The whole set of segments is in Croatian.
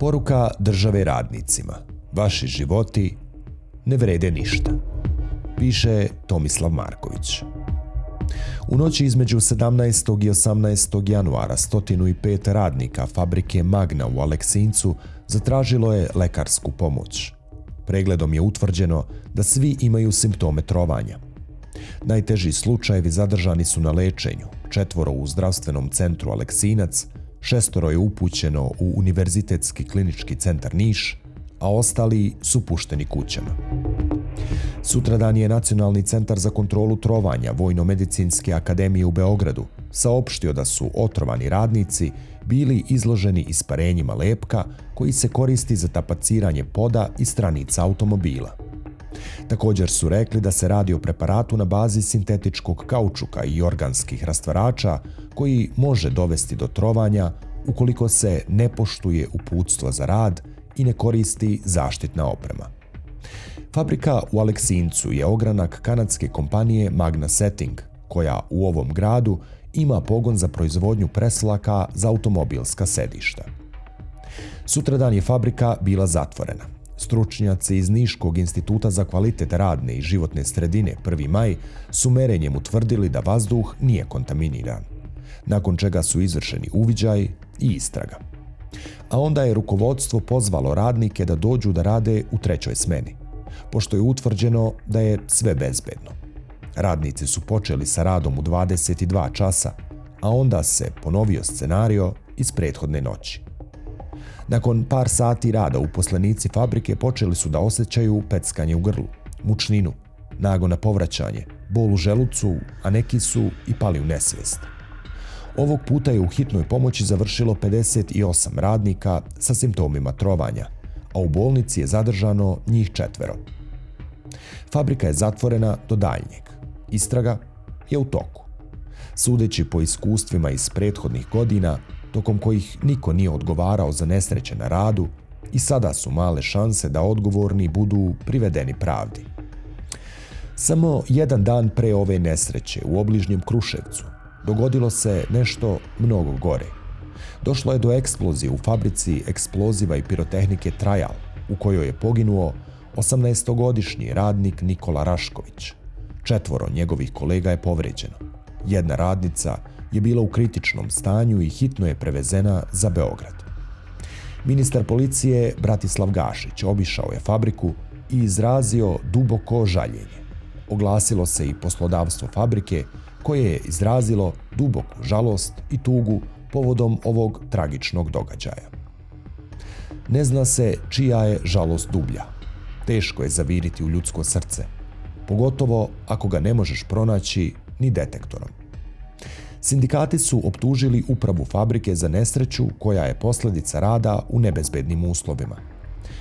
Poruka države radnicima. Vaši životi ne vrede ništa. Piše Tomislav Marković. U noći između 17. i 18. januara 105 radnika fabrike Magna u Aleksincu zatražilo je lekarsku pomoć. Pregledom je utvrđeno da svi imaju simptome trovanja. Najteži slučajevi zadržani su na lečenju, četvoro u zdravstvenom centru Aleksinac, šestoro je upućeno u Univerzitetski klinički centar Niš, a ostali su pušteni kućama. Sutradan je Nacionalni centar za kontrolu trovanja Vojno-medicinske akademije u Beogradu saopštio da su otrovani radnici bili izloženi isparenjima lepka koji se koristi za tapaciranje poda i stranica automobila. Također su rekli da se radi o preparatu na bazi sintetičkog kaučuka i organskih rastvarača koji može dovesti do trovanja ukoliko se ne poštuje uputstvo za rad i ne koristi zaštitna oprema. Fabrika u Aleksincu je ogranak kanadske kompanije Magna Setting, koja u ovom gradu ima pogon za proizvodnju preslaka za automobilska sedišta. Sutradan je fabrika bila zatvorena. Stručnjaci iz Niškog instituta za kvalitet radne i životne sredine 1. maj su merenjem utvrdili da vazduh nije kontaminiran, nakon čega su izvršeni uviđaj i istraga. A onda je rukovodstvo pozvalo radnike da dođu da rade u trećoj smeni, pošto je utvrđeno da je sve bezbedno. Radnici su počeli sa radom u 22 časa, a onda se ponovio scenario iz prethodne noći. Nakon par sati rada uposlenici fabrike počeli su da osjećaju peckanje u grlu, mučninu, nago na povraćanje, bol u želucu, a neki su i pali u nesvijest. Ovog puta je u hitnoj pomoći završilo 58 radnika sa simptomima trovanja, a u bolnici je zadržano njih četvero. Fabrika je zatvorena do daljnjeg. Istraga je u toku. Sudeći po iskustvima iz prethodnih godina, tokom kojih niko nije odgovarao za nesreće na radu, i sada su male šanse da odgovorni budu privedeni pravdi. Samo jedan dan pre ove nesreće u obližnjem Kruševcu dogodilo se nešto mnogo gore. Došlo je do eksplozije u fabrici eksploziva i pirotehnike Trajal, u kojoj je poginuo 18-godišnji radnik Nikola Rašković. Četvoro njegovih kolega je povređeno. Jedna radnica je bila u kritičnom stanju i hitno je prevezena za Beograd. Ministar policije Bratislav Gašić obišao je fabriku i izrazio duboko žaljenje. Oglasilo se i poslodavstvo fabrike koje je izrazilo duboku žalost i tugu povodom ovog tragičnog događaja. Ne zna se čija je žalost dublja. Teško je zaviriti u ljudsko srce, pogotovo ako ga ne možeš pronaći ni detektorom. Sindikati su optužili upravu fabrike za nesreću koja je posljedica rada u nebezbednim uslovima.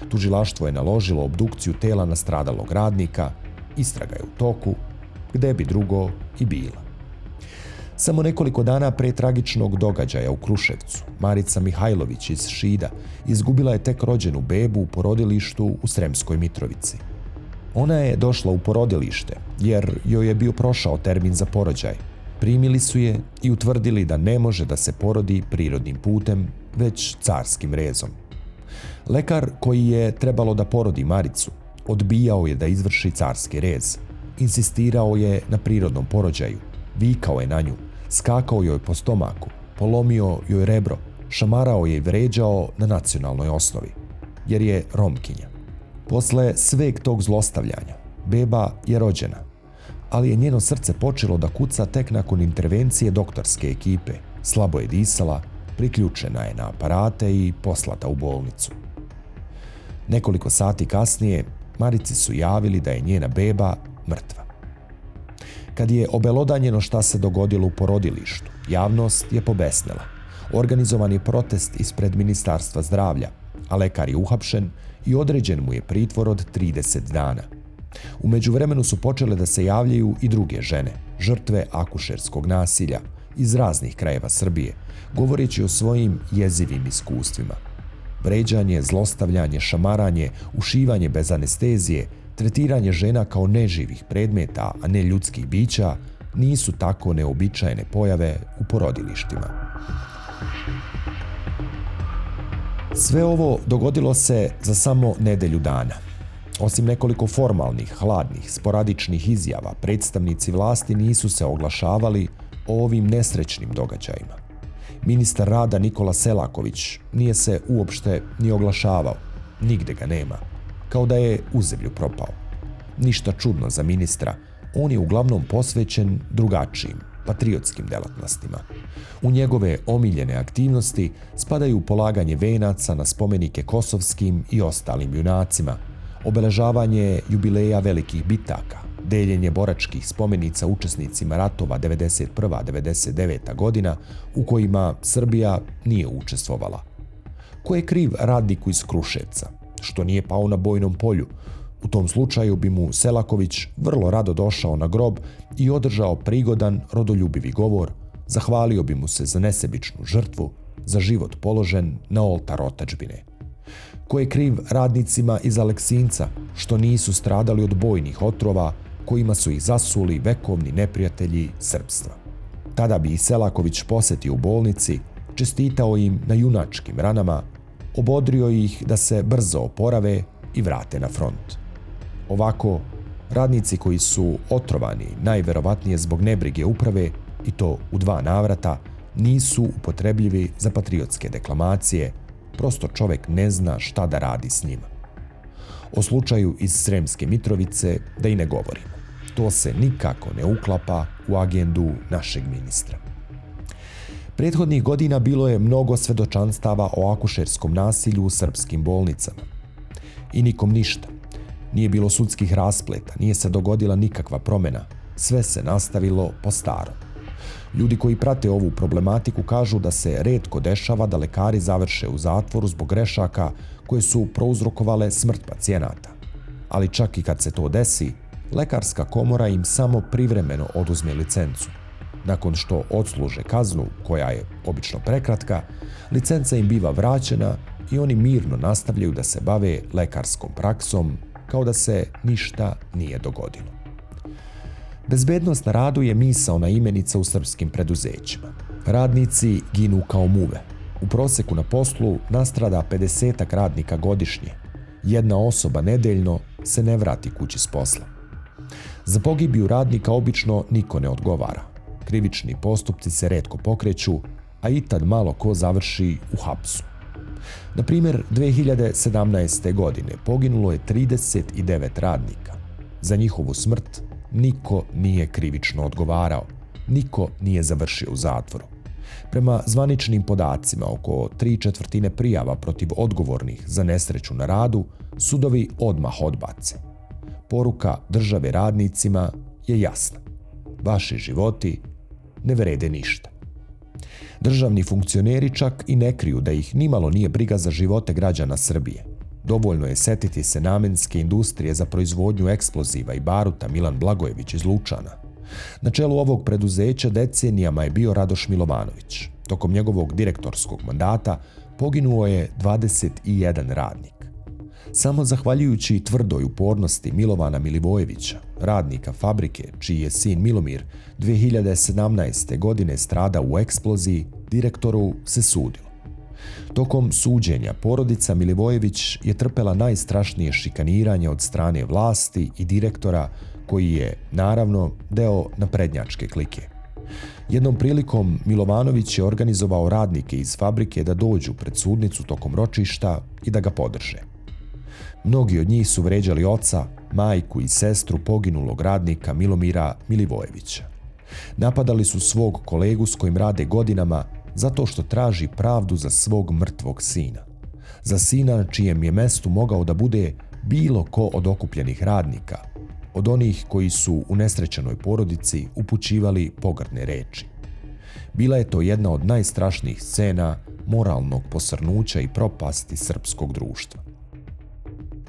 Tužilaštvo je naložilo obdukciju tela nastradalog radnika, istraga je u toku, gde bi drugo i bila. Samo nekoliko dana pre tragičnog događaja u Kruševcu, Marica Mihajlović iz Šida izgubila je tek rođenu bebu u porodilištu u Sremskoj Mitrovici. Ona je došla u porodilište jer joj je bio prošao termin za porođaj. Primili su je i utvrdili da ne može da se porodi prirodnim putem, već carskim rezom. Lekar koji je trebalo da porodi Maricu odbijao je da izvrši carski rez. Insistirao je na prirodnom porođaju, vikao je na nju, skakao joj po stomaku, polomio joj rebro, šamarao je i vređao na nacionalnoj osnovi, jer je romkinja. Posle sveg tog zlostavljanja, beba je rođena, ali je njeno srce počelo da kuca tek nakon intervencije doktorske ekipe. Slabo je disala, priključena je na aparate i poslata u bolnicu. Nekoliko sati kasnije Marici su javili da je njena beba mrtva. Kad je obelodanjeno šta se dogodilo u porodilištu, javnost je pobesnela. Organizovan je protest ispred Ministarstva zdravlja, a lekar je uhapšen i određen mu je pritvor od 30 dana. U međuvremenu su počele da se javljaju i druge žene, žrtve akušerskog nasilja iz raznih krajeva Srbije, govoreći o svojim jezivim iskustvima. Vređanje, zlostavljanje, šamaranje, ušivanje bez anestezije, tretiranje žena kao neživih predmeta, a ne ljudskih bića, nisu tako neobičajene pojave u porodilištima. Sve ovo dogodilo se za samo nedelju dana. Osim nekoliko formalnih, hladnih, sporadičnih izjava, predstavnici vlasti nisu se oglašavali o ovim nesrećnim događajima. Ministar rada Nikola Selaković nije se uopšte ni oglašavao, nigde ga nema, kao da je u zemlju propao. Ništa čudno za ministra, on je uglavnom posvećen drugačijim, patriotskim delatnostima. U njegove omiljene aktivnosti spadaju polaganje venaca na spomenike kosovskim i ostalim junacima, obeležavanje jubileja velikih bitaka, deljenje boračkih spomenica učesnicima ratova 91. 99. godina u kojima Srbija nije učestvovala. Ko je kriv radniku iz Kruševca, što nije pao na bojnom polju, u tom slučaju bi mu Selaković vrlo rado došao na grob i održao prigodan, rodoljubivi govor, zahvalio bi mu se za nesebičnu žrtvu, za život položen na oltar otačbine. Ko je kriv radnicima iz Aleksinca, što nisu stradali od bojnih otrova kojima su ih zasuli vekovni neprijatelji srpstva. Tada bi i Selaković posetio u bolnici, čestitao im na junačkim ranama, obodrio ih da se brzo oporave i vrate na front. Ovako, radnici koji su otrovani najverovatnije zbog nebrige uprave i to u dva navrata, nisu upotrebljivi za patriotske deklamacije, prosto čovek ne zna šta da radi s njima. O slučaju iz Sremske Mitrovice da i ne govorimo. To se nikako ne uklapa u agendu našeg ministra. Prethodnih godina bilo je mnogo svedočanstava o akušerskom nasilju u srpskim bolnicama. I nikom ništa. Nije bilo sudskih raspleta, nije se dogodila nikakva promjena. Sve se nastavilo po starom. Ljudi koji prate ovu problematiku kažu da se redko dešava da lekari završe u zatvoru zbog grešaka koje su prouzrokovale smrt pacijenata. Ali čak i kad se to desi, lekarska komora im samo privremeno oduzme licencu. Nakon što odsluže kaznu, koja je obično prekratka, licenca im biva vraćena i oni mirno nastavljaju da se bave lekarskom praksom kao da se ništa nije dogodilo. Bezbednost na radu je misaona imenica u srpskim preduzećima. Radnici ginu kao muve. U proseku na poslu nastrada 50 radnika godišnje. Jedna osoba nedeljno se ne vrati kući s posla. Za pogibiju radnika obično niko ne odgovara. Krivični postupci se redko pokreću, a i tad malo ko završi u hapsu. Na primjer, 2017. godine poginulo je 39 radnika. Za njihovu smrt niko nije krivično odgovarao, niko nije završio u zatvoru. Prema zvaničnim podacima, oko tri četvrtine prijava protiv odgovornih za nesreću na radu, sudovi odmah odbace. Poruka države radnicima je jasna. Vaši životi ne vrede ništa. Državni funkcioneri čak i ne kriju da ih nimalo nije briga za živote građana Srbije. Dovoljno je setiti se namenske industrije za proizvodnju eksploziva i baruta Milan Blagojević iz Lučana. Na čelu ovog preduzeća decenijama je bio Radoš Milovanović. Tokom njegovog direktorskog mandata poginuo je 21 radnik. Samo zahvaljujući tvrdoj upornosti Milovana Milivojevića, radnika fabrike, čiji je sin Milomir 2017. godine strada u eksploziji, direktoru se sudilo. Tokom suđenja porodica Milivojević je trpela najstrašnije šikaniranje od strane vlasti i direktora koji je, naravno, deo naprednjačke klike. Jednom prilikom Milovanović je organizovao radnike iz fabrike da dođu pred sudnicu tokom ročišta i da ga podrže. Mnogi od njih su vređali oca, majku i sestru poginulog radnika Milomira Milivojevića. Napadali su svog kolegu s kojim rade godinama zato što traži pravdu za svog mrtvog sina. Za sina na čijem je mestu mogao da bude bilo ko od okupljenih radnika, od onih koji su u nesrećenoj porodici upućivali pogrdne reči. Bila je to jedna od najstrašnijih scena moralnog posrnuća i propasti srpskog društva.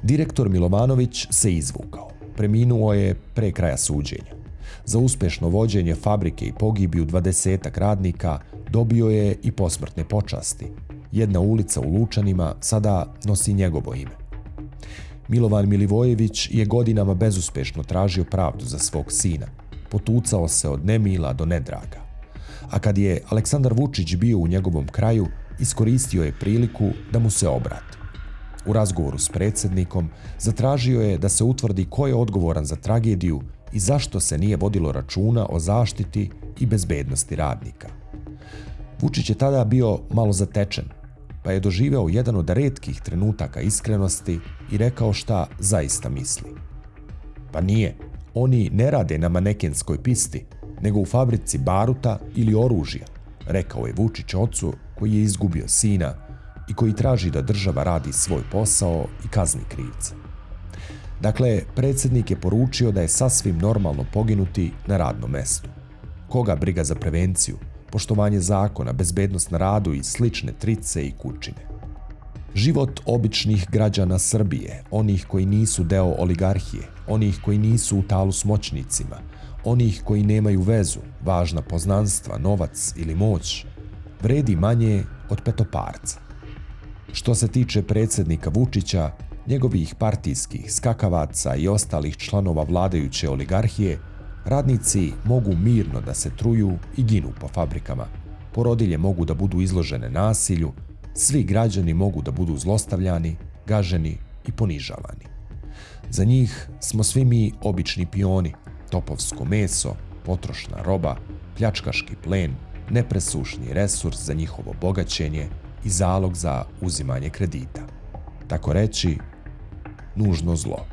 Direktor Milovanović se izvukao. Preminuo je pre kraja suđenja. Za uspešno vođenje fabrike i pogibiju dvadesetak radnika dobio je i posmrtne počasti. Jedna ulica u Lučanima sada nosi njegovo ime. Milovan Milivojević je godinama bezuspešno tražio pravdu za svog sina. Potucao se od nemila do nedraga. A kad je Aleksandar Vučić bio u njegovom kraju, iskoristio je priliku da mu se obrati. U razgovoru s predsjednikom zatražio je da se utvrdi ko je odgovoran za tragediju i zašto se nije vodilo računa o zaštiti i bezbednosti radnika. Vučić je tada bio malo zatečen, pa je doživeo jedan od redkih trenutaka iskrenosti i rekao šta zaista misli. Pa nije, oni ne rade na manekenskoj pisti, nego u fabrici baruta ili oružja, rekao je Vučić ocu koji je izgubio sina i koji traži da država radi svoj posao i kazni krivca. Dakle, predsjednik je poručio da je sasvim normalno poginuti na radnom mestu. Koga briga za prevenciju, poštovanje zakona, bezbednost na radu i slične trice i kućine. Život običnih građana Srbije, onih koji nisu deo oligarhije, onih koji nisu u talu s moćnicima, onih koji nemaju vezu, važna poznanstva, novac ili moć, vredi manje od petoparca. Što se tiče predsjednika Vučića, njegovih partijskih skakavaca i ostalih članova vladajuće oligarhije, radnici mogu mirno da se truju i ginu po fabrikama. Porodilje mogu da budu izložene nasilju, svi građani mogu da budu zlostavljani, gaženi i ponižavani. Za njih smo svi mi obični pioni, topovsko meso, potrošna roba, pljačkaški plen, nepresušni resurs za njihovo bogaćenje i zalog za uzimanje kredita. Tako reći, nužno zlo.